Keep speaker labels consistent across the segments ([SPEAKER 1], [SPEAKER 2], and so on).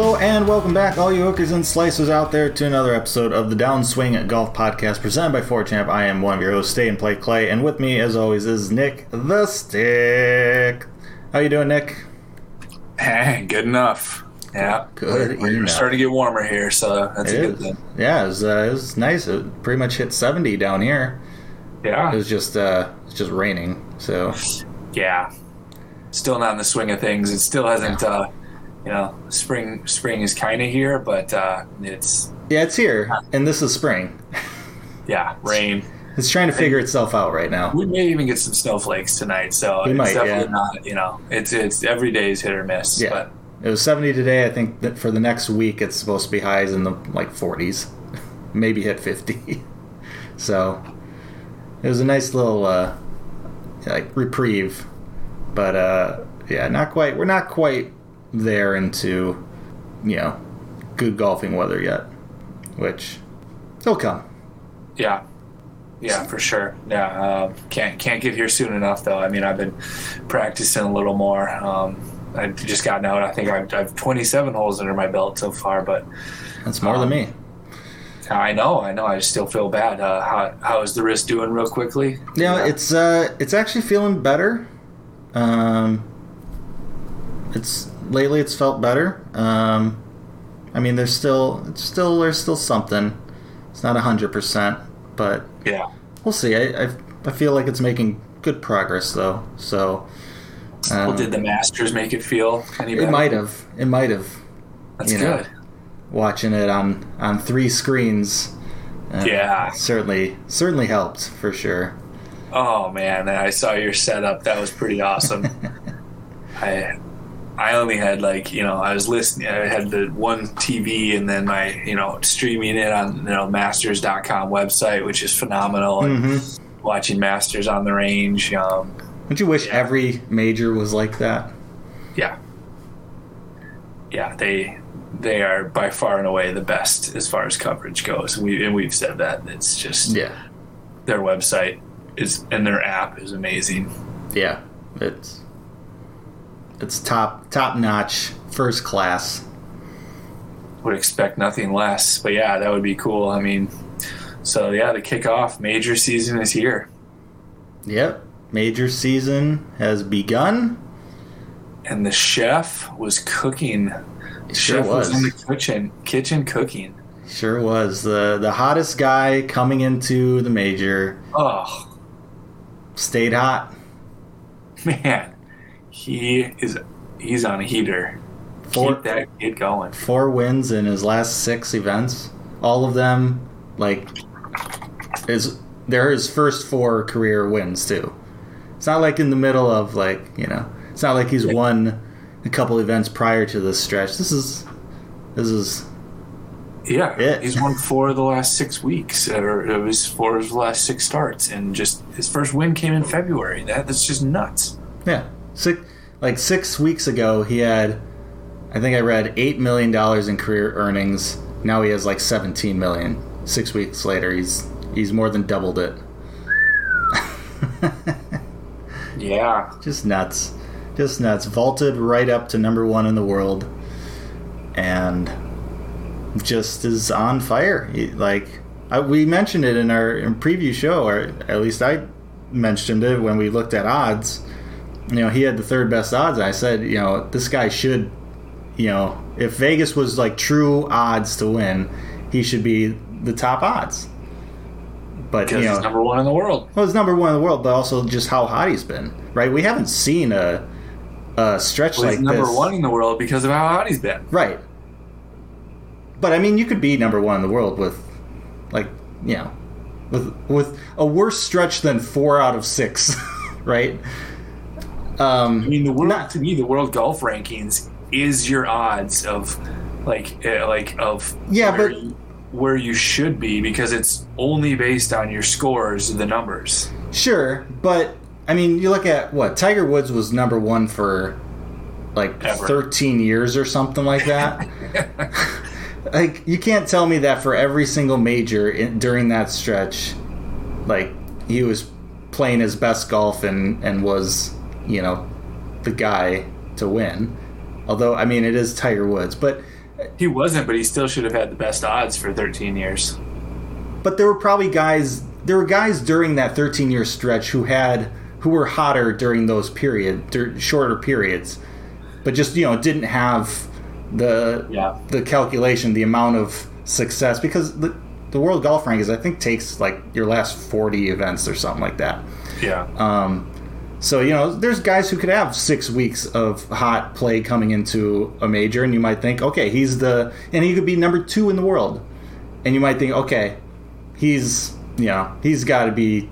[SPEAKER 1] Hello and welcome back, all you hookers and slicers out there, to another episode of the Downswing Golf Podcast presented by 4Champ. I am one of your hosts, Stay and Play Clay, and with me, as always, is Nic the Stick. How you doing, Nic?
[SPEAKER 2] Hey, good enough. Yeah,
[SPEAKER 1] Good
[SPEAKER 2] We're, we're starting to get warmer here, so that's
[SPEAKER 1] It
[SPEAKER 2] a good
[SPEAKER 1] is.
[SPEAKER 2] thing.
[SPEAKER 1] Yeah, it was, uh, it was nice. It pretty much hit 70 down here.
[SPEAKER 2] Yeah,
[SPEAKER 1] It was just uh, it's just raining, so
[SPEAKER 2] yeah. Still not in the swing of things. It still hasn't. Uh, you know, spring spring is kind of here, but uh, it's
[SPEAKER 1] yeah, it's here, and this is spring.
[SPEAKER 2] yeah, rain.
[SPEAKER 1] It's trying to figure itself out right now.
[SPEAKER 2] We may even get some snowflakes tonight, so
[SPEAKER 1] We
[SPEAKER 2] it's
[SPEAKER 1] might,
[SPEAKER 2] definitely
[SPEAKER 1] yeah.
[SPEAKER 2] not. You know, it's it's every day is hit or miss.
[SPEAKER 1] Yeah.
[SPEAKER 2] But
[SPEAKER 1] It was 70 today. I think that for the next week, it's supposed to be highs in the like 40s, maybe hit 50. so it was a nice little uh, like reprieve, but uh, yeah, not quite. We're not quite there into you know good golfing weather yet, which it'll come.
[SPEAKER 2] Yeah, yeah, for sure. Yeah, uh, can't can't get here soon enough though. I mean, I've been practicing a little more. Um, I've just gotten out. I think I've, I've 27 holes under my belt so far, but
[SPEAKER 1] That's more than me.
[SPEAKER 2] I know, I know. I just still feel bad. Uh, how how is the wrist doing, real quickly?
[SPEAKER 1] Yeah, it's uh, it's actually feeling better. Um, it's lately it's felt better. Um, I mean, there's still it's still there's still something. It's not hundred percent, but
[SPEAKER 2] yeah,
[SPEAKER 1] we'll see. I, I I feel like it's making good progress though. So
[SPEAKER 2] well,
[SPEAKER 1] um,
[SPEAKER 2] did the Masters make it feel any better?
[SPEAKER 1] it might have it might have
[SPEAKER 2] That's
[SPEAKER 1] you know.
[SPEAKER 2] good.
[SPEAKER 1] watching it on on three screens. uh,
[SPEAKER 2] Yeah.
[SPEAKER 1] certainly certainly helped for sure.
[SPEAKER 2] Oh man, I saw your setup. That was pretty awesome. I I only had like you know I was listening. I had the one TV and then my you know streaming it on you know Masters.com website, which is phenomenal. And
[SPEAKER 1] Mm-hmm.
[SPEAKER 2] watching Masters on the range. Um,
[SPEAKER 1] Don't you wish every major was like that?
[SPEAKER 2] yeah, yeah, they they are by far and away the best as far as coverage goes. We and we've said that. It's just
[SPEAKER 1] Yeah.
[SPEAKER 2] their website is and their app is amazing.
[SPEAKER 1] Yeah, it's it's top top notch, first class.
[SPEAKER 2] would expect nothing less. But yeah, that would be cool. I mean, so yeah, the kickoff major season is here,
[SPEAKER 1] Yep, major season has begun.
[SPEAKER 2] and the chef was cooking. The
[SPEAKER 1] Sure
[SPEAKER 2] chef was.
[SPEAKER 1] was.
[SPEAKER 2] in the kitchen, kitchen cooking.
[SPEAKER 1] Sure was the the hottest guy coming into the major.
[SPEAKER 2] Oh
[SPEAKER 1] Stayed hot.
[SPEAKER 2] man, he is he's on a heater.
[SPEAKER 1] Four
[SPEAKER 2] Keep that kid going.
[SPEAKER 1] four wins in his last six events. All of them like is they're his first four career wins too. It's not like in the middle of like you know. It's not like he's won a couple events prior to this stretch. This is this is
[SPEAKER 2] Yeah,
[SPEAKER 1] Yeah.
[SPEAKER 2] he's won four of the last six weeks, or it was four of the last six starts, and just his first win came in February. That that's just nuts.
[SPEAKER 1] Yeah, six like six weeks ago, he had, I think I read eight million dollars in career earnings. Now he has like seventeen million. Six weeks later, he's he's more than doubled it.
[SPEAKER 2] Yeah,
[SPEAKER 1] Just nuts, just nuts. Vaulted right up to number one in the world, and just is on fire. He, like I, we mentioned it in our in preview show, or at least I mentioned it when we looked at odds. You know, he had the third best odds. I said, you know, this guy should, you know, if Vegas was like true odds to win, he should be the top odds. But you know,
[SPEAKER 2] he's number one in the world.
[SPEAKER 1] well, he's number one in the world, but also just how hot he's been, right? We haven't seen a, a stretch
[SPEAKER 2] Well,
[SPEAKER 1] like
[SPEAKER 2] he's number
[SPEAKER 1] this,
[SPEAKER 2] one in the world because of how hot he's been.
[SPEAKER 1] right? But I mean, you could be number one in the world with, like, you know, with with a worse stretch than four out of six, right? Um,
[SPEAKER 2] I mean, the world
[SPEAKER 1] Not-
[SPEAKER 2] to me, the world golf rankings is your odds of like eh, like of
[SPEAKER 1] Yeah,
[SPEAKER 2] where
[SPEAKER 1] but-
[SPEAKER 2] you, where you should be because it's only based on your scores, the numbers.
[SPEAKER 1] Sure, but I mean, you look at what Tiger Woods was number one for like
[SPEAKER 2] Ever.
[SPEAKER 1] 13 years or something like that. like, you can't tell me that for every single major in, during that stretch, like he was playing his best golf and and was you know the guy to win. Although, I mean, it is Tiger Woods, but
[SPEAKER 2] He wasn't, but he still should have had the best odds for 13 years.
[SPEAKER 1] but there were probably guys there were guys during that 13 year stretch who had who were hotter during those period dur- shorter periods but just you know didn't have the
[SPEAKER 2] Yeah.
[SPEAKER 1] the calculation the amount of success because the the world golf rankings i think takes like your last 40 events or something like that
[SPEAKER 2] Yeah.
[SPEAKER 1] um, so you know, there's guys who could have six weeks of hot play coming into a major, and you might think, okay, he's the, and he could be number two in the world, and you might think, okay, he's, you know, he's got to be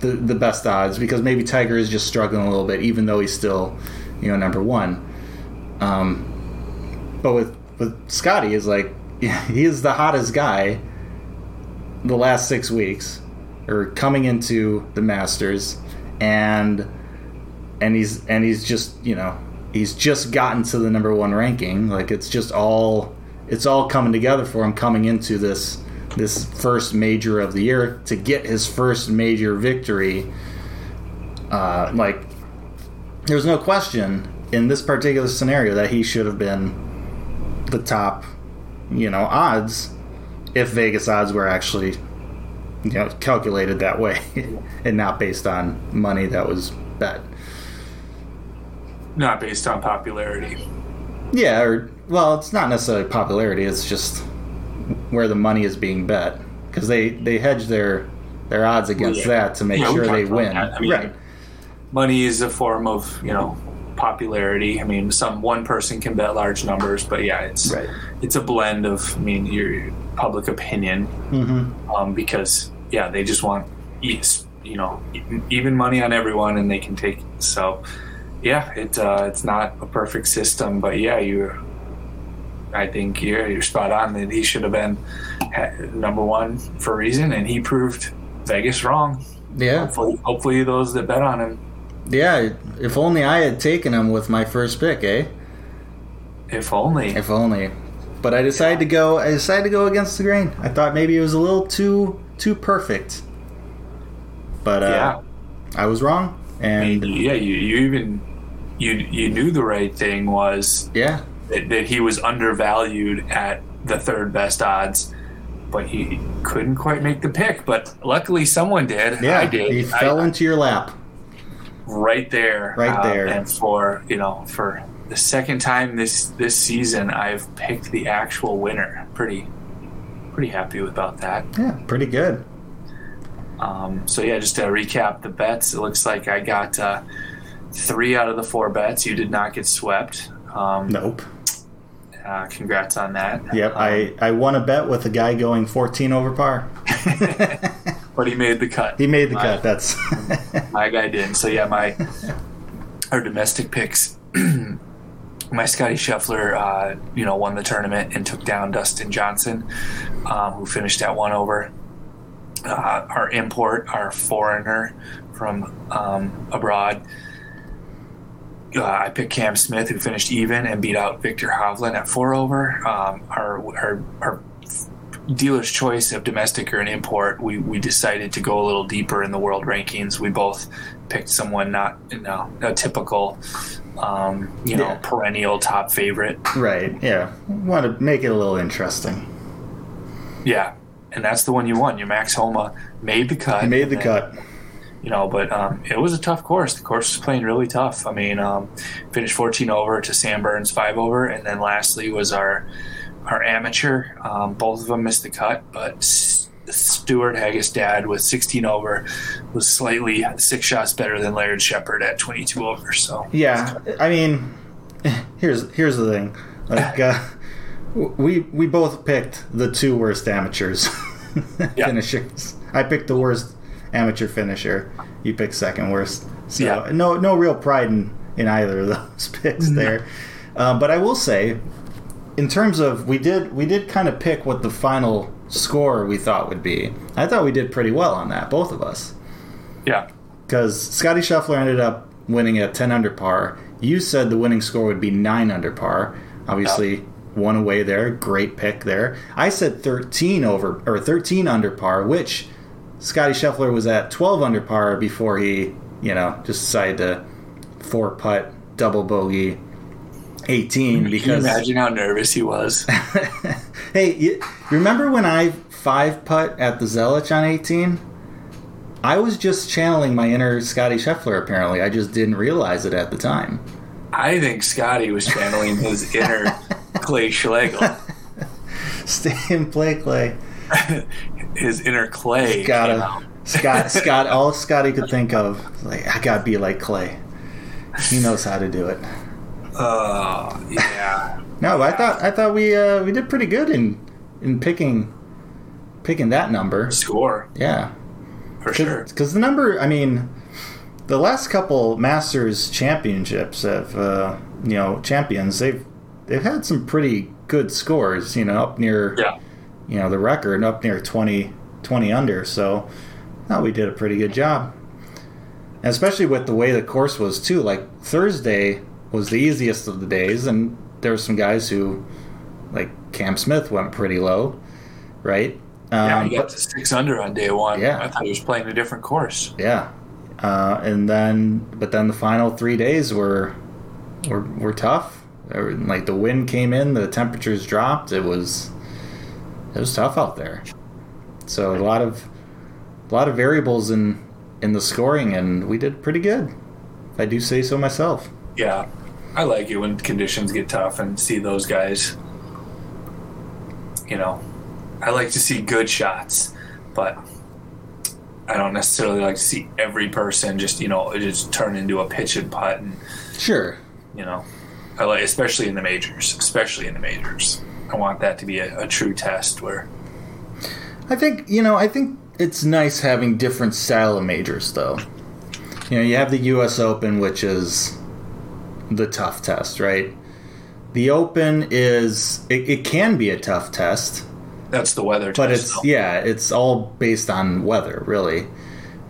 [SPEAKER 1] the the best odds because maybe Tiger is just struggling a little bit, even though he's still, you know, number one. Um, but with with Scottie is like, he is the hottest guy the last six weeks or coming into the Masters, and and he's and he's just you know he's just gotten to the number one ranking. Like it's just all it's all coming together for him coming into this this first major of the year to get his first major victory. Uh, like there's no question in this particular scenario that he should have been the top, you know, odds if Vegas odds were actually you know calculated that way and not based on money that was bet.
[SPEAKER 2] Not based on popularity.
[SPEAKER 1] Yeah, or well, it's not necessarily popularity. It's just where the money is being bet because they they hedge their their odds against
[SPEAKER 2] Yeah.
[SPEAKER 1] that to make
[SPEAKER 2] Yeah,
[SPEAKER 1] sure they win.
[SPEAKER 2] I mean,
[SPEAKER 1] right.
[SPEAKER 2] Money is a form of, you know, popularity. I mean, some one person can bet large numbers, but yeah, it's
[SPEAKER 1] Right.
[SPEAKER 2] it's a blend of, I mean, your public opinion,
[SPEAKER 1] hmm
[SPEAKER 2] um, because yeah, they just want, you know, even money on everyone, and they can take. it. So, yeah, it uh, it's not a perfect system, but yeah, you. I think you're you're spot on that he should have been number one for a reason, and he proved Vegas wrong.
[SPEAKER 1] Yeah,
[SPEAKER 2] Hopefully, hopefully those that bet on him,
[SPEAKER 1] yeah. If only I had taken him with my first pick, eh?
[SPEAKER 2] if only.
[SPEAKER 1] If only. But I decided to go. I decided to go against the grain. I thought maybe it was a little too too perfect. But uh,
[SPEAKER 2] yeah,
[SPEAKER 1] I was wrong,
[SPEAKER 2] and
[SPEAKER 1] and
[SPEAKER 2] yeah, you, you even you you knew the right thing was
[SPEAKER 1] yeah,
[SPEAKER 2] that, that he was undervalued at the third best odds, but he couldn't quite make the pick. But luckily, someone did.
[SPEAKER 1] yeah,
[SPEAKER 2] I did.
[SPEAKER 1] he
[SPEAKER 2] I-
[SPEAKER 1] fell into your lap.
[SPEAKER 2] right there,
[SPEAKER 1] Right
[SPEAKER 2] um,
[SPEAKER 1] there.
[SPEAKER 2] and for you know for the second time this this season, I've picked the actual winner. Pretty pretty happy about that.
[SPEAKER 1] Yeah, pretty good.
[SPEAKER 2] Um, so yeah, just to recap the bets, it looks like I got uh, three out of the four bets. You did not get swept. Um,
[SPEAKER 1] Nope.
[SPEAKER 2] uh, congrats on that.
[SPEAKER 1] Yep,
[SPEAKER 2] Um,
[SPEAKER 1] I, I won a bet with a guy going 14 over par.
[SPEAKER 2] but he made the cut.
[SPEAKER 1] He made the
[SPEAKER 2] My-
[SPEAKER 1] cut. That's
[SPEAKER 2] My guy didn't. So yeah, my our domestic picks. my Scottie Scheffler, uh, you know, won the tournament and took down Dustin Johnson, um, who finished at one over. Uh, our import, our foreigner from um, abroad. Uh, I picked Cam Smith, who finished even and beat out Viktor Hovland at four over. Um, our, our our dealer's choice of domestic or an import, we, we decided to go a little deeper in the world rankings. We both picked someone not you know a typical, um, you know,
[SPEAKER 1] Yeah.
[SPEAKER 2] perennial top favorite.
[SPEAKER 1] right. Yeah, want to make it a little interesting.
[SPEAKER 2] Yeah, and that's the one you won. Your Max Homa made the cut.
[SPEAKER 1] He made the
[SPEAKER 2] then-
[SPEAKER 1] cut.
[SPEAKER 2] you know, but um, it was a tough course. The course was playing really tough. I mean, um, finished 14 over to Sam Burns 5 over, and then lastly was our our amateur. Um, both of them missed the cut, but Stewart Hagestad with 16 over was slightly six shots better than Laird Shepherd at 22 over. So
[SPEAKER 1] Yeah, I mean, here's here's the thing. Like, uh, we we both picked the two worst amateurs
[SPEAKER 2] Yeah.
[SPEAKER 1] finishers. I picked the worst amateur finisher. You picked second worst. So
[SPEAKER 2] Yeah.
[SPEAKER 1] no no real pride in in either of those picks there. Um, but I will say, in terms of we did we did kind of pick what the final score we thought would be. I thought we did pretty well on that, both of us.
[SPEAKER 2] Yeah.
[SPEAKER 1] Because Scottie Scheffler ended up winning at 10 under par. You said the winning score would be 9 under par. Obviously, one away there. Great pick there. I said 13 over or 13 under par, which Scottie Scheffler was at 12 under par before he, you know, just decided to four putt double bogey 18
[SPEAKER 2] Can you
[SPEAKER 1] because
[SPEAKER 2] imagine how nervous he was?
[SPEAKER 1] Hey, you, remember when I five putt at the Zelich on 18? I was just channeling my inner Scottie Scheffler, apparently. I just didn't realize it at the time.
[SPEAKER 2] I think Scottie was channeling his inner Clay Schlegel,
[SPEAKER 1] Stay and play, Clay.
[SPEAKER 2] his inner Clay.
[SPEAKER 1] Gotta. Scott, uh, Scott, all Scottie could think of, like, I gotta be like Clay. He knows how to do it.
[SPEAKER 2] Oh, yeah.
[SPEAKER 1] No, I thought I thought we uh, we did pretty good in in picking picking that number.
[SPEAKER 2] Score,
[SPEAKER 1] Yeah.
[SPEAKER 2] for sure.
[SPEAKER 1] Because the number, I mean, the last couple Masters championships have, uh, you know, champions. They've they've had some pretty good scores. You know, up near,
[SPEAKER 2] Yeah.
[SPEAKER 1] you know, the record up near 20, 20 under. So, no, we did a pretty good job. Especially with the way the course was too. Like Thursday was the easiest of the days, and there were some guys who, like Cam Smith, went pretty low, right?
[SPEAKER 2] Yeah,
[SPEAKER 1] Um,
[SPEAKER 2] he got to six under on day one.
[SPEAKER 1] Yeah.
[SPEAKER 2] I thought he was playing a different course.
[SPEAKER 1] Yeah, uh, and then but then the final three days were were were tough. Were- Like the wind came in, the temperatures dropped. It was it was tough out there. So a lot of a lot of variables in in the scoring, and we did pretty good. If I do say so myself.
[SPEAKER 2] Yeah, I like it when conditions get tough and see those guys. You know, I like to see good shots, but I don't necessarily like to see every person just you know just turn into a pitch and putt and
[SPEAKER 1] Sure.
[SPEAKER 2] you know I like especially in the majors, especially in the majors. I want that to be a, a true test where
[SPEAKER 1] I think you know. I think it's nice having different style of majors, though. You know, you have the U.S. Open, which is the tough test, right? The Open is it, it can be a tough test,
[SPEAKER 2] that's the weather.
[SPEAKER 1] but
[SPEAKER 2] test,
[SPEAKER 1] it's
[SPEAKER 2] though.
[SPEAKER 1] yeah, it's all based on weather, really.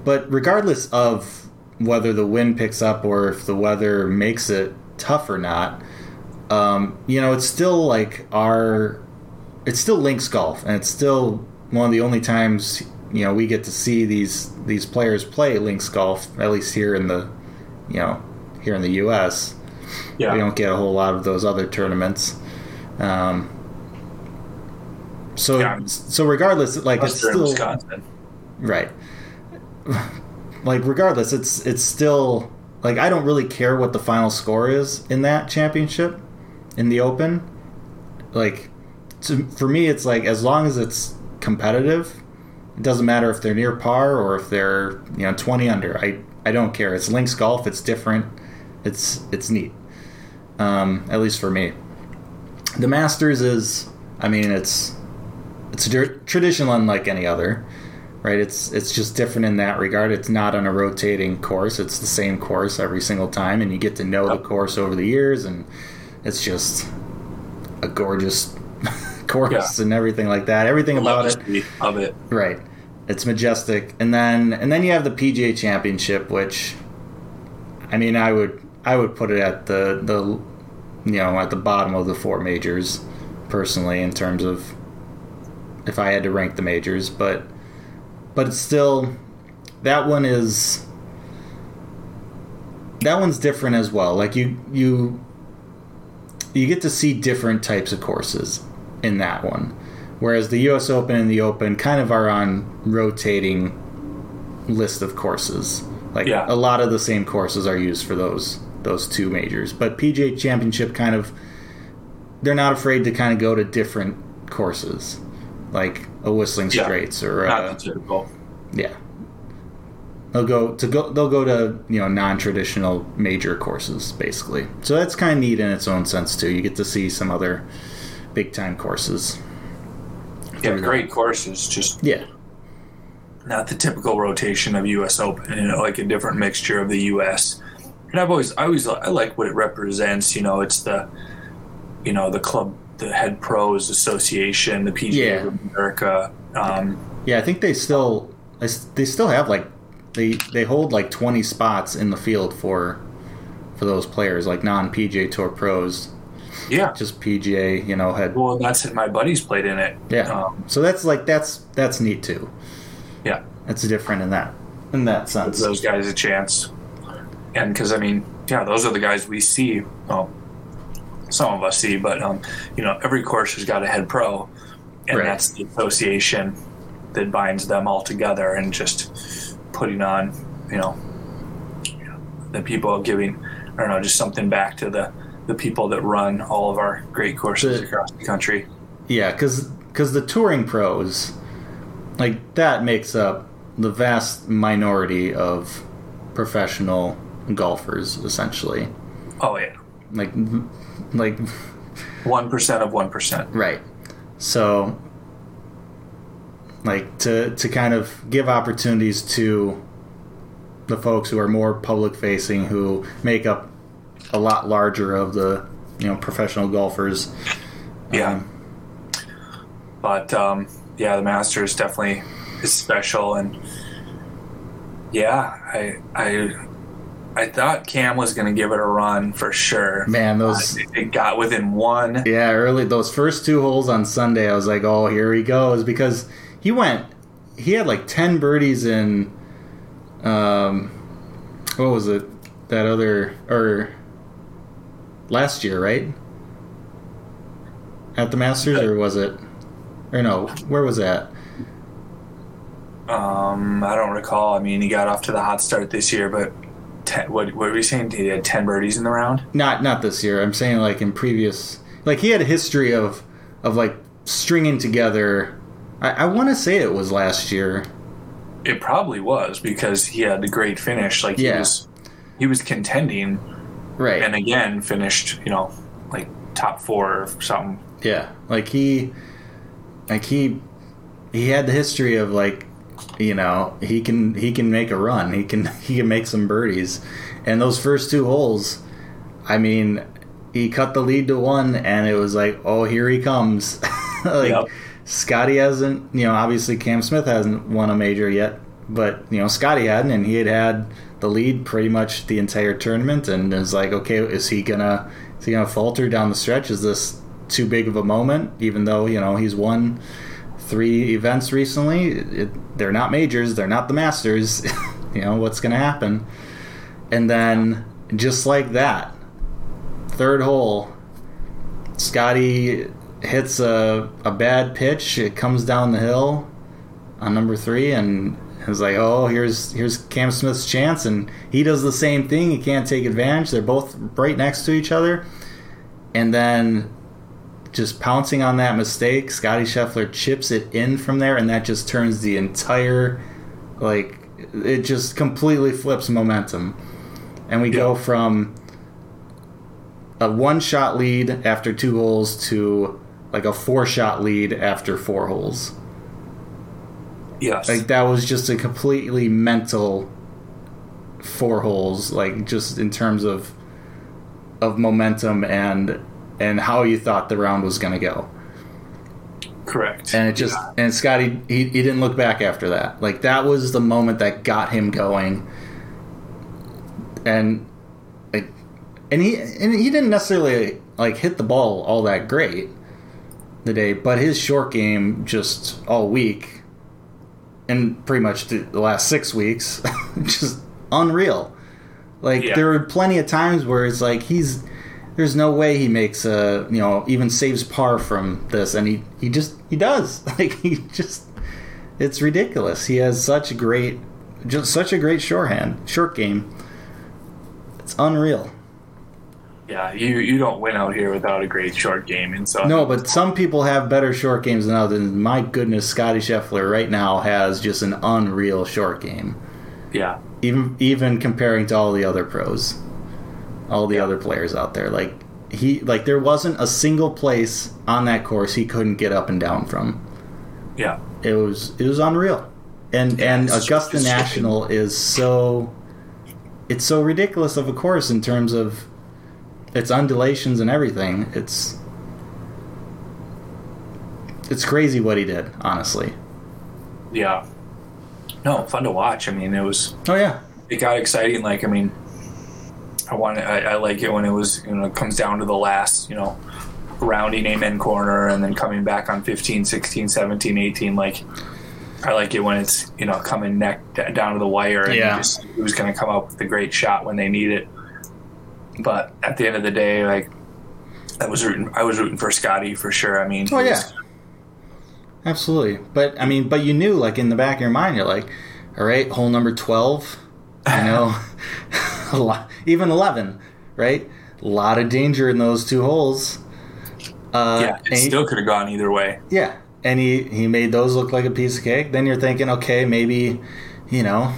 [SPEAKER 1] But regardless of whether the wind picks up or if the weather makes it tough or not, um, you know, it's still like our, it's still links golf, and it's still one of the only times you know we get to see these these players play links golf, at least here in the, you know, here in the U.S.
[SPEAKER 2] yeah.
[SPEAKER 1] We don't get a whole lot of those other tournaments. Um, so
[SPEAKER 2] Yeah.
[SPEAKER 1] so regardless, like it's
[SPEAKER 2] Unless you're in
[SPEAKER 1] still
[SPEAKER 2] Wisconsin.
[SPEAKER 1] right. like regardless, it's it's still like I don't really care what the final score is in that championship, in the Open. Like to, for me, it's like as long as it's competitive, it doesn't matter if they're near par or if they're you know twenty under. I I don't care. It's links golf. It's different. It's it's neat. Um, at least for me. The Masters is, I mean, it's it's a traditional unlike any other, right? It's it's just different in that regard. It's not on a rotating course. It's the same course every single time, and you get to know the course over the years, and it's just a gorgeous course
[SPEAKER 2] Yeah.
[SPEAKER 1] and everything like that. Everything about it,
[SPEAKER 2] of it.
[SPEAKER 1] right? It's majestic, and then and then you have the PGA Championship, which, I mean, I would I would put it at the the you know at the bottom of the four majors, personally, in terms of if I had to rank the majors, but but it's still that one is that one's different as well. Like you you you get to see different types of courses in that one. Whereas the US Open and the Open kind of are on rotating list of courses. Like
[SPEAKER 2] Yeah.
[SPEAKER 1] a lot of the same courses are used for those those two majors. But PGA Championship kind of they're not afraid to kind of go to different courses. Like a Whistling
[SPEAKER 2] Yeah.
[SPEAKER 1] Straits or
[SPEAKER 2] Not
[SPEAKER 1] uh,
[SPEAKER 2] the typical.
[SPEAKER 1] yeah. They'll go to go. They'll go to you know non-traditional major courses basically. So that's kind of neat in its own sense too. You get to see some other big-time courses.
[SPEAKER 2] Yeah, great courses. Just
[SPEAKER 1] Yeah,
[SPEAKER 2] not the typical rotation of U.S. Open. You know, like a different mixture of the U.S. And I've always, I always, I like what it represents. You know, it's the, you know, the club the head pros association, the PGA
[SPEAKER 1] Yeah.
[SPEAKER 2] of America. Um,
[SPEAKER 1] Yeah, I think they still they still have like they they hold like 20 spots in the field for for those players like non PGA Tour pros,
[SPEAKER 2] yeah.
[SPEAKER 1] just PGA, you know, had
[SPEAKER 2] Well, that's it. my buddies played in it.
[SPEAKER 1] yeah.
[SPEAKER 2] Um,
[SPEAKER 1] so that's like that's that's neat too.
[SPEAKER 2] yeah.
[SPEAKER 1] That's different in that in that sense.
[SPEAKER 2] those guys a chance. And because I mean, yeah, those are the guys we see. Well, some of us see, but um, you know, every course has got a head pro, and
[SPEAKER 1] Right.
[SPEAKER 2] that's the association that binds them all together, and just putting on, you know, the people giving, I don't know, just something back to the the people that run all of our great courses
[SPEAKER 1] The-
[SPEAKER 2] across the country.
[SPEAKER 1] Yeah, because because the touring pros, like that makes up the vast minority of professional golfers, essentially.
[SPEAKER 2] Oh yeah,
[SPEAKER 1] Like, like
[SPEAKER 2] one percent of one percent.
[SPEAKER 1] right. So, like to to kind of give opportunities to the folks who are more public facing, who make up a lot larger of the you know professional golfers.
[SPEAKER 2] Yeah.
[SPEAKER 1] Um,
[SPEAKER 2] but um, yeah, the Masters definitely is special, and yeah, I I I thought Cam was going to give it a run for sure.
[SPEAKER 1] man, those.
[SPEAKER 2] It, it got within one.
[SPEAKER 1] Yeah, early those first two holes on Sunday, I was like, "Oh, here he goes," because he went. He had like ten birdies in. Um, what was it? That other or last year, right? At the Masters, or was it? Or no, where was that?
[SPEAKER 2] Um, I don't recall. I mean, he got off to the hot start this year, but ten, what what were you saying? He had ten birdies in the round.
[SPEAKER 1] Not not this year. I'm saying like in previous. Like he had a history of of like stringing together. I, I want to say it was last year.
[SPEAKER 2] It probably was because he had the great finish. Like
[SPEAKER 1] Yeah.
[SPEAKER 2] he was he was contending,
[SPEAKER 1] Right.
[SPEAKER 2] and again finished. You know, like top four or something.
[SPEAKER 1] Yeah, like he, like he, he had the history of like, you know, he can he can make a run. He can he can make some birdies, and those first two holes, I mean, he cut the lead to one, and it was like, oh, here he comes. like
[SPEAKER 2] Yep.
[SPEAKER 1] Scottie hasn't, you know, obviously Cam Smith hasn't won a major yet, but you know Scottie hadn't, and he had had the lead pretty much the entire tournament, and is like, okay, is he gonna is he gonna falter down the stretch? Is this too big of a moment? Even though you know he's won three events recently, it, they're not majors, they're not the Masters. you know what's gonna happen? And then just like that, third hole, Scottie hits a, a bad pitch. It comes down the hill on number three, and it's like, oh, here's here's Cam Smith's chance, and he does the same thing. He can't take advantage. They're both right next to each other, and then just pouncing on that mistake, Scottie Scheffler chips it in from there, and that just turns the entire like it just completely flips momentum, and we go from a one shot lead after two holes to like a four shot lead after four holes.
[SPEAKER 2] Yes.
[SPEAKER 1] Like that was just a completely mental four holes, like just in terms of of momentum and and how you thought the round was going to go.
[SPEAKER 2] Correct.
[SPEAKER 1] And it just and Scottie he, he didn't look back after that. Like that was the moment that got him going. And like and he and he didn't necessarily like hit the ball all that great the day, but his short game just all week and pretty much the the last 6 weeks just unreal. Like
[SPEAKER 2] Yeah.
[SPEAKER 1] there were plenty of times where it's like he's there's no way he makes a you know even saves par from this and he he just he does. Like he just it's ridiculous. He has such a great just such a great shorthand short game. It's unreal.
[SPEAKER 2] Yeah, you you don't win out here without a great short game, and so
[SPEAKER 1] no but some people have better short games than others my goodness scottie scheffler right now has just an unreal short game.
[SPEAKER 2] Yeah,
[SPEAKER 1] even even comparing to all the other pros all the other players out there like he like there wasn't a single place on that course he couldn't get up and down from
[SPEAKER 2] yeah,
[SPEAKER 1] it was it was unreal and
[SPEAKER 2] Yeah,
[SPEAKER 1] and augusta
[SPEAKER 2] just-
[SPEAKER 1] national is so it's so ridiculous of a course in terms of its undulations and everything it's it's crazy what he did. Honestly.
[SPEAKER 2] Yeah. No, fun to watch. I mean, it was
[SPEAKER 1] Oh yeah.
[SPEAKER 2] it got exciting. Like, I mean, I want I, I like it when it was you know it comes down to the last you know rounding amen corner and then coming back on 15, 16, 17, 18. Like, I like it when it's you know coming neck down to the wire and
[SPEAKER 1] Yeah.
[SPEAKER 2] just who's going to come up with a great shot when they need it. But at the end of the day, like. I was rooting. I was rooting for Scottie for sure. I mean,
[SPEAKER 1] Oh yeah.
[SPEAKER 2] was-
[SPEAKER 1] Absolutely. But I mean, but you knew like in the back of your mind, you're like, all right, hole number twelve. You know, lot, even eleven, right? A lot of danger in those two holes. Uh,
[SPEAKER 2] yeah, it still could have gone either way.
[SPEAKER 1] Yeah, and he he made those look like a piece of cake. Then you're thinking, okay, maybe, you know,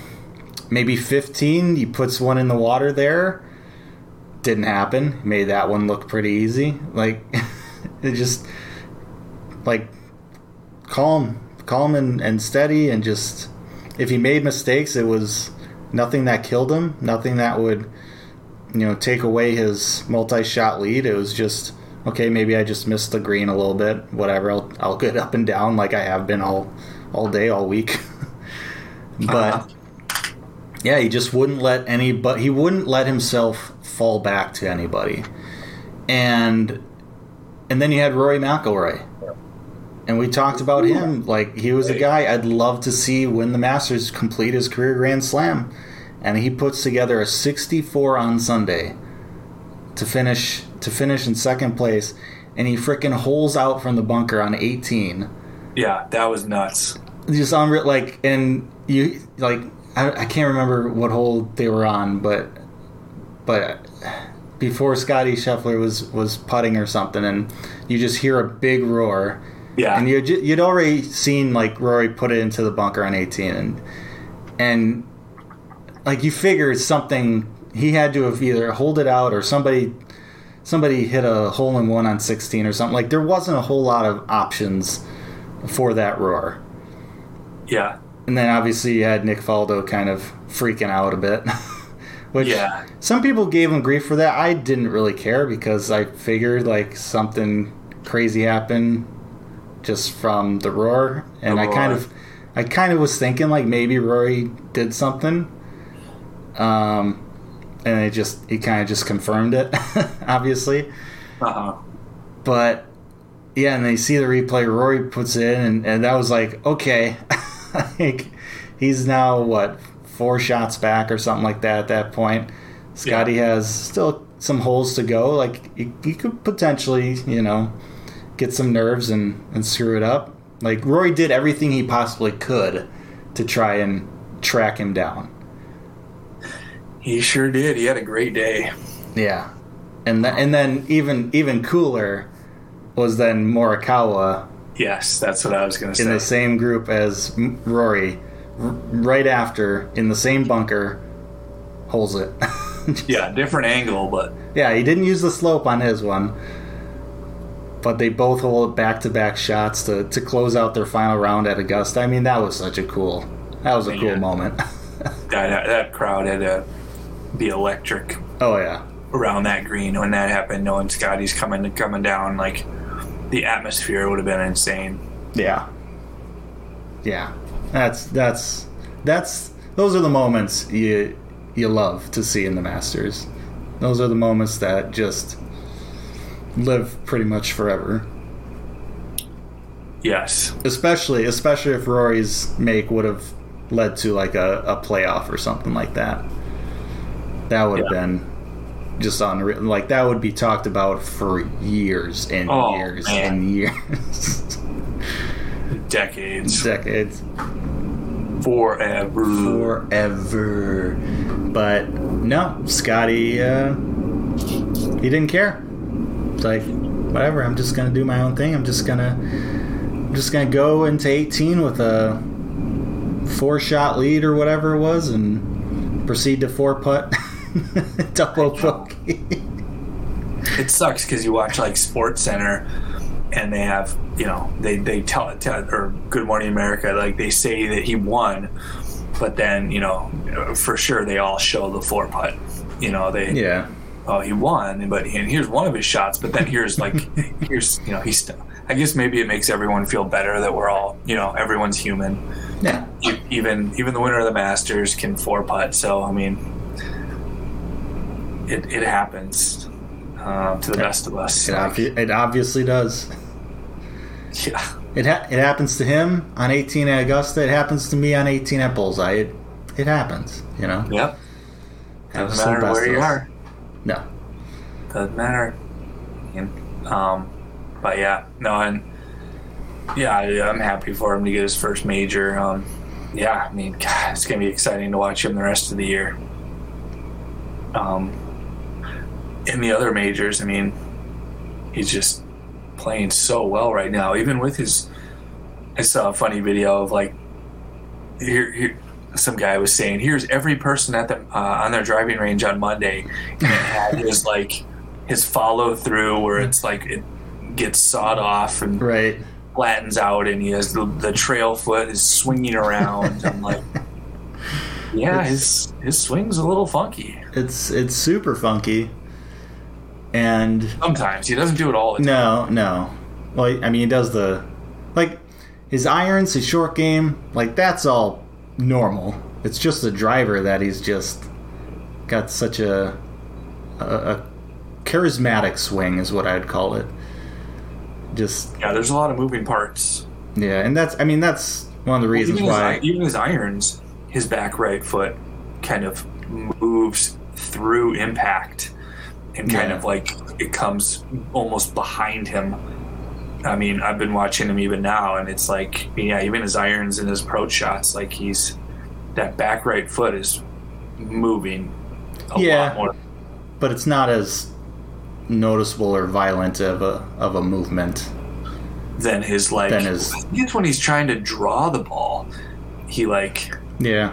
[SPEAKER 1] maybe 15. He puts one in the water there. Didn't happen. Made that one look pretty easy. Like it just like calm, calm and, and steady, and just if he made mistakes, it was nothing that killed him. Nothing that would you know take away his multi-shot lead. It was just okay. Maybe I just missed the green a little bit. Whatever. I'll I'll get up and down like I have been all all day, all week. but
[SPEAKER 2] Uh-huh.
[SPEAKER 1] yeah, he just wouldn't let any. But he wouldn't let himself fall back to anybody. And and then you had Rory McIlroy. And we talked about him like he was a guy I'd love to see win the Masters, complete his career Grand Slam, and he puts together a 64 on Sunday to finish to finish in second place, and he frickin' holes out from the bunker on 18.
[SPEAKER 2] Yeah, that was nuts.
[SPEAKER 1] Just on like, and you like I, I can't remember what hole they were on, but but before Scottie Scheffler was was putting or something, and you just hear a big roar.
[SPEAKER 2] Yeah,
[SPEAKER 1] And you'd, you'd already seen like Rory put it into the bunker on 18 and and like you figured something he had to have either hold it out or somebody somebody hit a hole in one on 16 or something. Like there wasn't a whole lot of options for that roar.
[SPEAKER 2] Yeah,
[SPEAKER 1] and then obviously you had Nick Faldo kind of freaking out a bit which
[SPEAKER 2] Yeah.
[SPEAKER 1] some people gave him grief for that. I didn't really care because I figured like something crazy happened just from the roar, and
[SPEAKER 2] The
[SPEAKER 1] I kind of, I kind of was thinking like maybe Rory did something, um, and it just he kind of just confirmed it, obviously.
[SPEAKER 2] uh huh.
[SPEAKER 1] But yeah, and they see the replay. Rory puts it in, and, and that was like okay, like he's now what four shots back or something like that at that point. Scottie has still some holes to go. Like he, he could potentially, you know, get some nerves and, and screw it up. Like Rory did everything he possibly could to try and track him down.
[SPEAKER 2] He sure did. He had a great day.
[SPEAKER 1] Yeah, and th- and then even even cooler was then Morikawa
[SPEAKER 2] Yes, that's what I was gonna say.
[SPEAKER 1] in the same group as Rory, r- right after in the same bunker, holds it.
[SPEAKER 2] Yeah, different angle, but
[SPEAKER 1] yeah, he didn't use the slope on his one, but they both hold back to back shots to to close out their final round at Augusta. I mean, that was such a cool, that was a cool moment.
[SPEAKER 2] that that crowd had to be electric
[SPEAKER 1] oh yeah,
[SPEAKER 2] around that green when that happened. Knowing Scottie's coming coming down, like the atmosphere would have been insane.
[SPEAKER 1] yeah, yeah. That's that's that's those are the moments you you love to see in the Masters. Those are the moments that just live pretty much forever.
[SPEAKER 2] Yes,
[SPEAKER 1] especially especially if Rory's make would have led to like a, a playoff or something like that. That would have
[SPEAKER 2] Yeah.
[SPEAKER 1] been just on Like that would be talked about for years and
[SPEAKER 2] Oh,
[SPEAKER 1] years
[SPEAKER 2] man.
[SPEAKER 1] and years,
[SPEAKER 2] decades,
[SPEAKER 1] decades,
[SPEAKER 2] forever.
[SPEAKER 1] forever. But no, Scottie, uh, he didn't care. Like whatever. I'm just gonna do my own thing. I'm just gonna, I'm just gonna go into 18 with a four shot lead or whatever it was, and proceed to four putt double bogey.
[SPEAKER 2] It sucks because you watch like Sports Center, and they have you know they they tell, tell or Good Morning America like they say that he won, but then you know for sure they all show the four putt. You know they
[SPEAKER 1] yeah,
[SPEAKER 2] oh, he won, but and here's one of his shots. But then here's like, here's you know, he's. Still, I guess maybe it makes everyone feel better that we're all, you know, everyone's human.
[SPEAKER 1] Yeah.
[SPEAKER 2] Even even the winner of the Masters can four putt. So I mean, it it happens um, to the best of us.
[SPEAKER 1] It, obvi- it obviously does.
[SPEAKER 2] Yeah,
[SPEAKER 1] It ha- it happens to him on 18 at Augusta. It happens to me on 18 at Bullseye. It it happens, you know.
[SPEAKER 2] yep. Doesn't matter where you
[SPEAKER 1] us.
[SPEAKER 2] are.
[SPEAKER 1] No.
[SPEAKER 2] Doesn't matter. Um, but yeah, no, and yeah, I, I'm happy for him to get his first major. Um, yeah, I mean, God, it's gonna be exciting to watch him the rest of the year. Um, in the other majors, I mean, he's just playing so well right now. Even with his, I saw a funny video of like, here, here some guy was saying, "Here's every person at the uh, on their driving range on Monday," and it had his like his follow through where it's like it gets sawed off and
[SPEAKER 1] Right.
[SPEAKER 2] flattens out, and he has the, the trail foot is swinging around. I'm like, yeah, his his swing's a little funky.
[SPEAKER 1] It's it's super funky. And
[SPEAKER 2] Sometimes he doesn't do it all the time.
[SPEAKER 1] no, no. Well, I mean, he does the like his irons, his short game, like that's all normal. It's just the driver that he's just got such a a, a charismatic swing is what I'd call it. Just
[SPEAKER 2] Yeah, there's a lot of moving parts.
[SPEAKER 1] yeah, and that's I mean that's one of the reasons
[SPEAKER 2] even his,
[SPEAKER 1] why
[SPEAKER 2] even his irons, his back right foot kind of moves through impact and kind
[SPEAKER 1] Yeah.
[SPEAKER 2] of like it comes almost behind him. I mean, I've been watching him even now, and it's like, yeah, even his irons and his approach shots, like he's that back right foot is moving a
[SPEAKER 1] Yeah.
[SPEAKER 2] lot more.
[SPEAKER 1] but it's not as noticeable or violent of a of a movement.
[SPEAKER 2] than his like.
[SPEAKER 1] Than his-
[SPEAKER 2] I think it's when he's trying to draw the ball. He like
[SPEAKER 1] Yeah.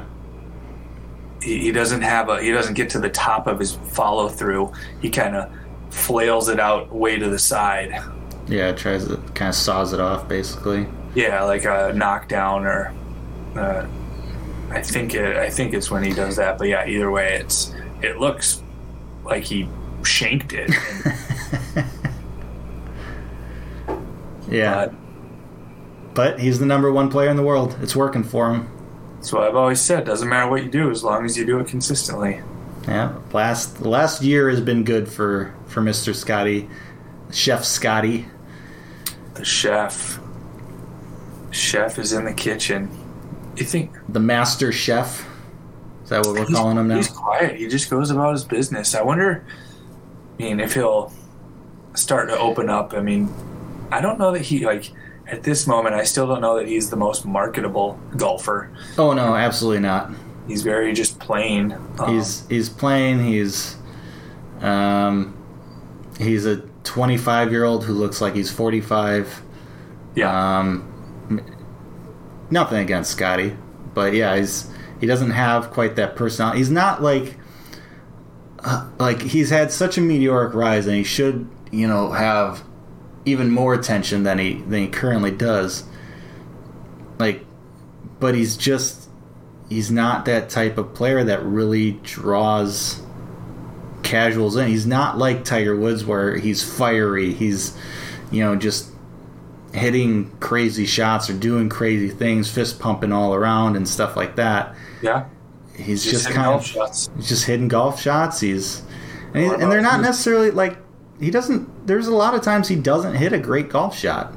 [SPEAKER 2] he, he doesn't have a he doesn't get to the top of his follow through. He kind of flails it out way to the side.
[SPEAKER 1] Yeah, it tries to kind of saws it off basically.
[SPEAKER 2] Yeah, like a knockdown or. Uh, I think it. I think it's when he does that. But yeah, either way, it's it looks like he shanked it.
[SPEAKER 1] Yeah.
[SPEAKER 2] but
[SPEAKER 1] But he's the number one player in the world. It's working for him.
[SPEAKER 2] that's what I've always said. Doesn't matter what you do as long as you do it consistently.
[SPEAKER 1] Yeah. Last last year has been good for for Mr. Scottie, Chef Scottie.
[SPEAKER 2] The chef. Chef is in the kitchen. You think
[SPEAKER 1] the master chef. Is that what we're calling him now?
[SPEAKER 2] He's quiet. He just goes about his business. I wonder, I mean, if he'll start to open up. I mean, I don't know that he, like, at this moment, I still don't know that he's the most marketable golfer.
[SPEAKER 1] Oh no, absolutely not.
[SPEAKER 2] He's very just plain. Um,
[SPEAKER 1] He's he's playing. He's um he's a 25 year old who looks like he's 45.
[SPEAKER 2] yeah.
[SPEAKER 1] Um, nothing against Scottie, but yeah, he's he doesn't have quite that personality. He's not like uh, like he's had such a meteoric rise, and he should you know have even more attention than he than he currently does. Like, but he's just he's not that type of player that really draws casuals in. He's not like Tiger Woods where he's fiery. He's you know just hitting crazy shots or doing crazy things, fist pumping all around and stuff like that.
[SPEAKER 2] yeah.
[SPEAKER 1] He's
[SPEAKER 2] Just,
[SPEAKER 1] just, kind
[SPEAKER 2] golf
[SPEAKER 1] of
[SPEAKER 2] shots.
[SPEAKER 1] he's just hitting golf shots. He's and, he, and they're not necessarily like he doesn't. There's a lot of times he doesn't hit a great golf shot.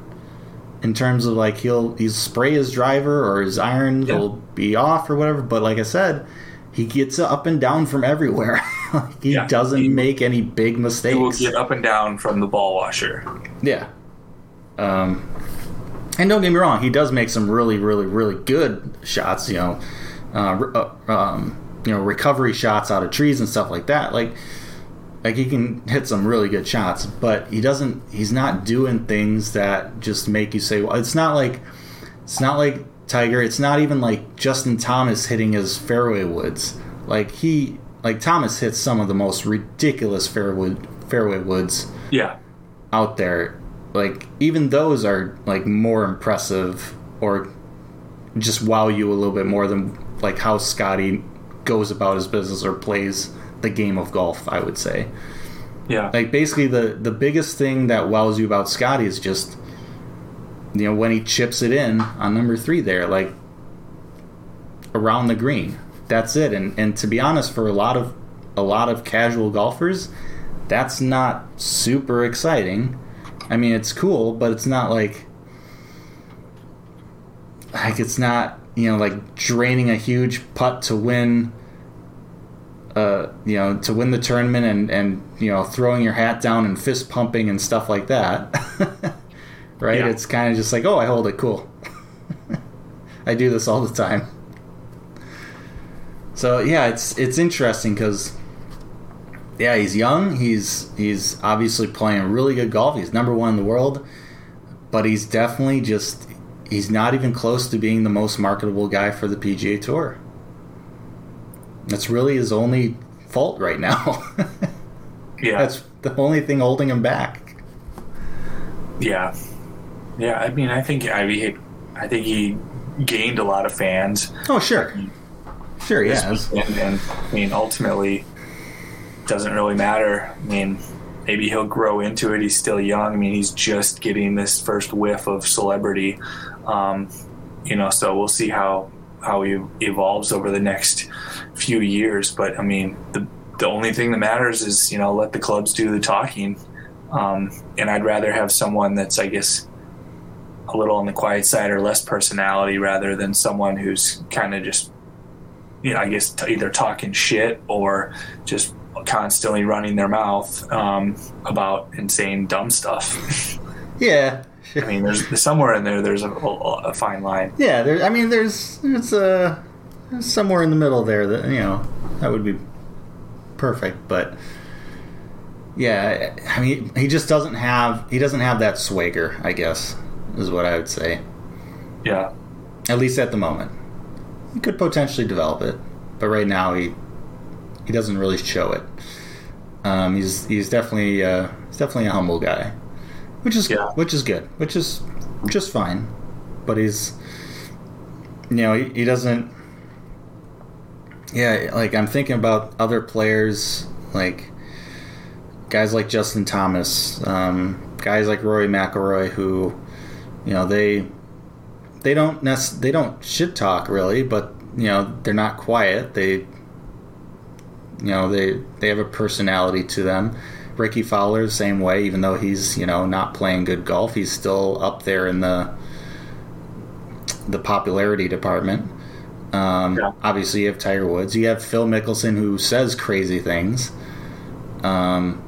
[SPEAKER 1] In terms of like he'll he'll spray his driver or his iron
[SPEAKER 2] Yeah.
[SPEAKER 1] will be off or whatever. But like I said, he gets up and down from everywhere. He
[SPEAKER 2] Yeah.
[SPEAKER 1] doesn't
[SPEAKER 2] He-
[SPEAKER 1] make any big mistakes.
[SPEAKER 2] He will get up and down from the ball washer.
[SPEAKER 1] Yeah. Um, and don't get me wrong, he does make some really, really, really good shots. You know, uh, uh, um, you know, recovery shots out of trees and stuff like that. Like, like he can hit some really good shots, but he doesn't. He's not doing things that just make you say, "Well, it's not like, it's not like Tiger. It's not even like Justin Thomas hitting his fairway woods. Like he, like Thomas hits some of the most ridiculous fairway fairway woods
[SPEAKER 2] Yeah.
[SPEAKER 1] out there like even those are like more impressive or just wow you a little bit more than like how Scottie goes about his business or plays the game of golf I would say
[SPEAKER 2] Yeah.
[SPEAKER 1] Like basically the the biggest thing that wows you about Scottie is just you know when he chips it in on number three there, like around the green. That's it. And and to be honest, for a lot of a lot of casual golfers, that's not super exciting. I mean, it's cool, but it's not like like it's not you know like draining a huge putt to win uh, you know, to win the tournament and, and you know, throwing your hat down and fist pumping and stuff like that. right?
[SPEAKER 2] Yeah.
[SPEAKER 1] It's kind of just like, oh, I hold it, cool. I do this all the time. So yeah, it's it's interesting because yeah, he's young. He's he's obviously playing really good golf. He's number one in the world, but he's definitely just he's not even close to being the most marketable guy for the PGA Tour. That's really his only fault right now.
[SPEAKER 2] Yeah.
[SPEAKER 1] That's the only thing holding him back.
[SPEAKER 2] Yeah, yeah. I mean, I think I mean, I think he gained a lot of fans,
[SPEAKER 1] Oh, sure. Sure, he has.
[SPEAKER 2] and, and I mean, ultimately, doesn't really matter. I mean, maybe he'll grow into it. He's still young. I mean, he's just getting this first whiff of celebrity. Um, you know, so we'll see how how he evolves over the next few years. But I mean, the the only thing that matters is you know let the clubs do the talking. Um, and I'd rather have someone that's I guess a little on the quiet side or less personality rather than someone who's kind of just you know I guess t- either talking shit or just constantly running their mouth um, about and saying dumb stuff.
[SPEAKER 1] Yeah.
[SPEAKER 2] I mean, there's somewhere in there. There's a, a fine line.
[SPEAKER 1] Yeah, there. I mean, there's there's uh, somewhere in the middle there that you know that would be perfect, but yeah, I mean, he just doesn't have he doesn't have that swagger. I guess is what I would say.
[SPEAKER 2] Yeah,
[SPEAKER 1] At least at the moment, he could potentially develop it, but right now he he doesn't really show it. Um, he's he's definitely uh, he's definitely a humble guy, which is
[SPEAKER 2] Yeah.
[SPEAKER 1] which is good, which is just fine. But he's you know he, he doesn't. Yeah, like I'm thinking about other players like guys like Justin Thomas, um, guys like Rory McIlroy, who you know they they don't nec- they don't shit talk really, but you know they're not quiet. They you know they they have a personality to them. Rickie Fowler the same way, even though he's you know not playing good golf, he's still up there in the the popularity department. Um,
[SPEAKER 2] Yeah.
[SPEAKER 1] Obviously, you have Tiger Woods. You have Phil Mickelson, who says crazy things. Um,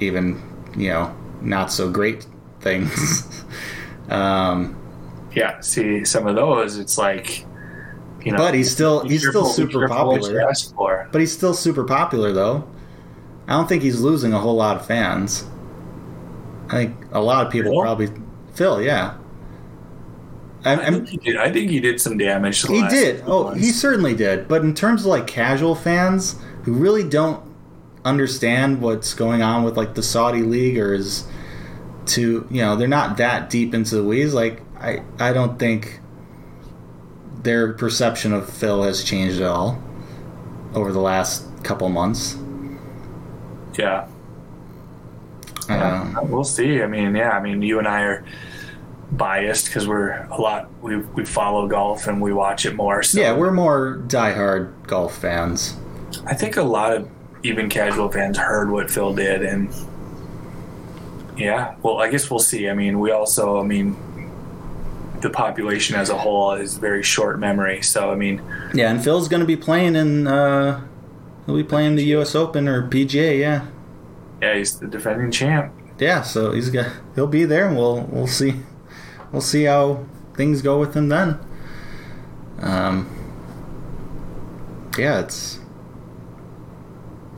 [SPEAKER 1] even you know not so great things. um,
[SPEAKER 2] yeah. See, some of those, it's like, you know,
[SPEAKER 1] but he's still he's still
[SPEAKER 2] careful-
[SPEAKER 1] super
[SPEAKER 2] careful what you
[SPEAKER 1] popular. But he's still super popular though. I don't think he's losing a whole lot of fans. I think a lot of people
[SPEAKER 2] Phil?
[SPEAKER 1] probably Phil, yeah. I,
[SPEAKER 2] I think he did. I think he did some damage.
[SPEAKER 1] he did. Oh,
[SPEAKER 2] months.
[SPEAKER 1] he certainly did. But in terms of like casual fans who really don't understand what's going on with like the Saudi league or is to you know they're not that deep into the weeds. Like I I don't think their perception of Phil has changed at all over the last couple months.
[SPEAKER 2] yeah.
[SPEAKER 1] Um,
[SPEAKER 2] we'll see. I mean, yeah. I mean, you and I are biased because we're a lot. We we follow golf and we watch it more. So
[SPEAKER 1] yeah, we're more diehard golf fans.
[SPEAKER 2] I think a lot of even casual fans heard what Phil did, and yeah. Well, I guess we'll see. I mean, we also. I mean. The population as a whole is very short memory, so I mean,
[SPEAKER 1] Yeah, and Phil's going to be playing in. Uh, he'll be playing the U.S. Open or PGA. Yeah,
[SPEAKER 2] yeah, he's the defending champ.
[SPEAKER 1] yeah. So he's got he'll be there, and we'll we'll see we'll see how things go with him then. Um, yeah, it's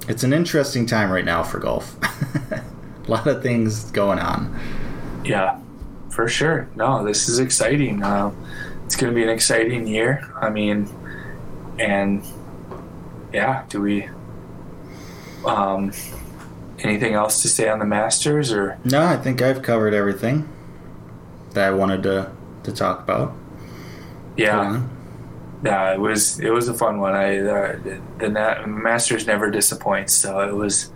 [SPEAKER 1] it's an interesting time right now for golf. A lot of things going on.
[SPEAKER 2] Yeah, for sure. No, this is exciting. Uh, it's going to be an exciting year. I mean, and yeah, do we? Um, anything else to say on the Masters or?
[SPEAKER 1] No, I think I've covered everything that I wanted to to talk about.
[SPEAKER 2] Yeah, yeah. It was it was a fun one. I uh, the, the Masters never disappoints, so it was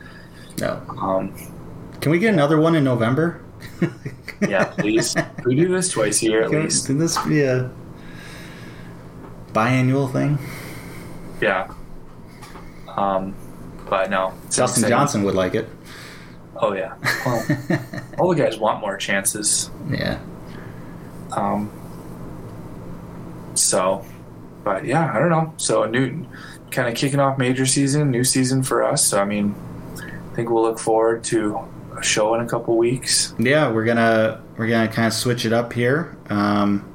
[SPEAKER 1] No.
[SPEAKER 2] Um,
[SPEAKER 1] Can we get another one in November?
[SPEAKER 2] yeah, please. we do this twice a year at
[SPEAKER 1] Can,
[SPEAKER 2] least.
[SPEAKER 1] can this be a biannual thing?
[SPEAKER 2] Yeah. Um, but no.
[SPEAKER 1] Dustin. Johnson would like it.
[SPEAKER 2] Oh yeah. Well, all the guys want more chances.
[SPEAKER 1] Yeah.
[SPEAKER 2] Um, so, but yeah, I don't know. So a new, kind of kicking off major season, new season for us. So I mean, I think we'll look forward to a show in a couple weeks.
[SPEAKER 1] Yeah, we're gonna we're gonna kind of switch it up here. Um,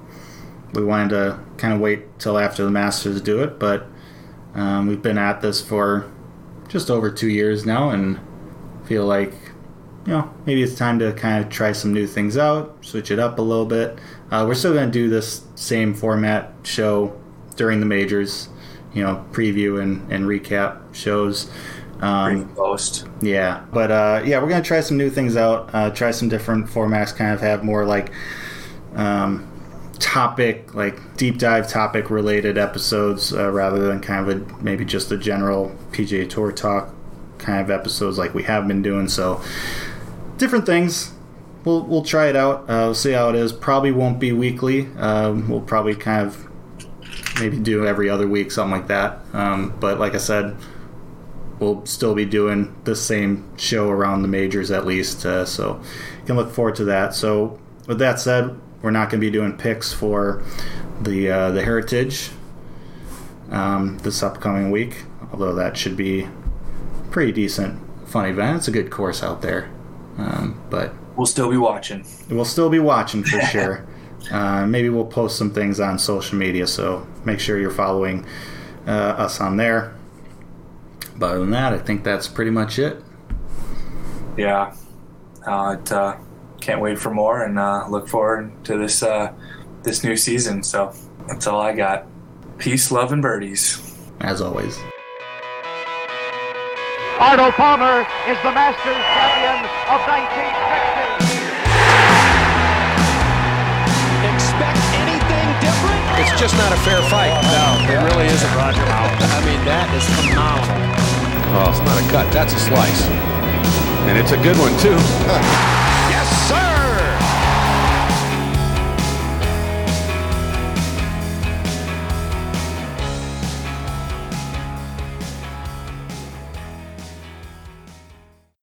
[SPEAKER 1] we wanted to kind of wait till after the Masters do it, but um, we've been at this for just over two years now, and feel like you know maybe it's time to kind of try some new things out, switch it up a little bit. Uh, we're still gonna do this same format show during the majors, you know, preview and, and recap shows. Um,
[SPEAKER 2] post.
[SPEAKER 1] yeah, but uh, yeah, we're gonna try some new things out. Uh, try some different formats. Kind of have more like um, topic, like deep dive topic related episodes, uh, rather than kind of a maybe just a general PGA Tour talk kind of episodes like we have been doing. So different things. We'll we'll try it out. Uh, we'll see how it is. Probably won't be weekly. Um, we'll probably kind of maybe do every other week, something like that. Um, but like I said we'll still be doing the same show around the majors at least. Uh, so you can look forward to that. So with that said, we're not going to be doing picks for the uh, the Heritage um, this upcoming week. Although that should be pretty decent, fun event. It's a good course out there, um, but
[SPEAKER 2] We'll still be watching.
[SPEAKER 1] we'll still be watching for sure. Uh, maybe we'll post some things on social media, so make sure you're following uh, us on there. But other than that, I think that's pretty much it.
[SPEAKER 2] Yeah. Uh, it, uh, can't wait for more and uh, look forward to this uh, this new season. So that's all I got. Peace, love, and birdies.
[SPEAKER 1] As always.
[SPEAKER 3] Arnold Palmer is the Masters champion of 1960.
[SPEAKER 4] Just not a fair fight.
[SPEAKER 5] No, it really isn't, Roger. I mean, that is phenomenal.
[SPEAKER 4] Oh, it's not a cut. That's a slice. And it's a good one, too.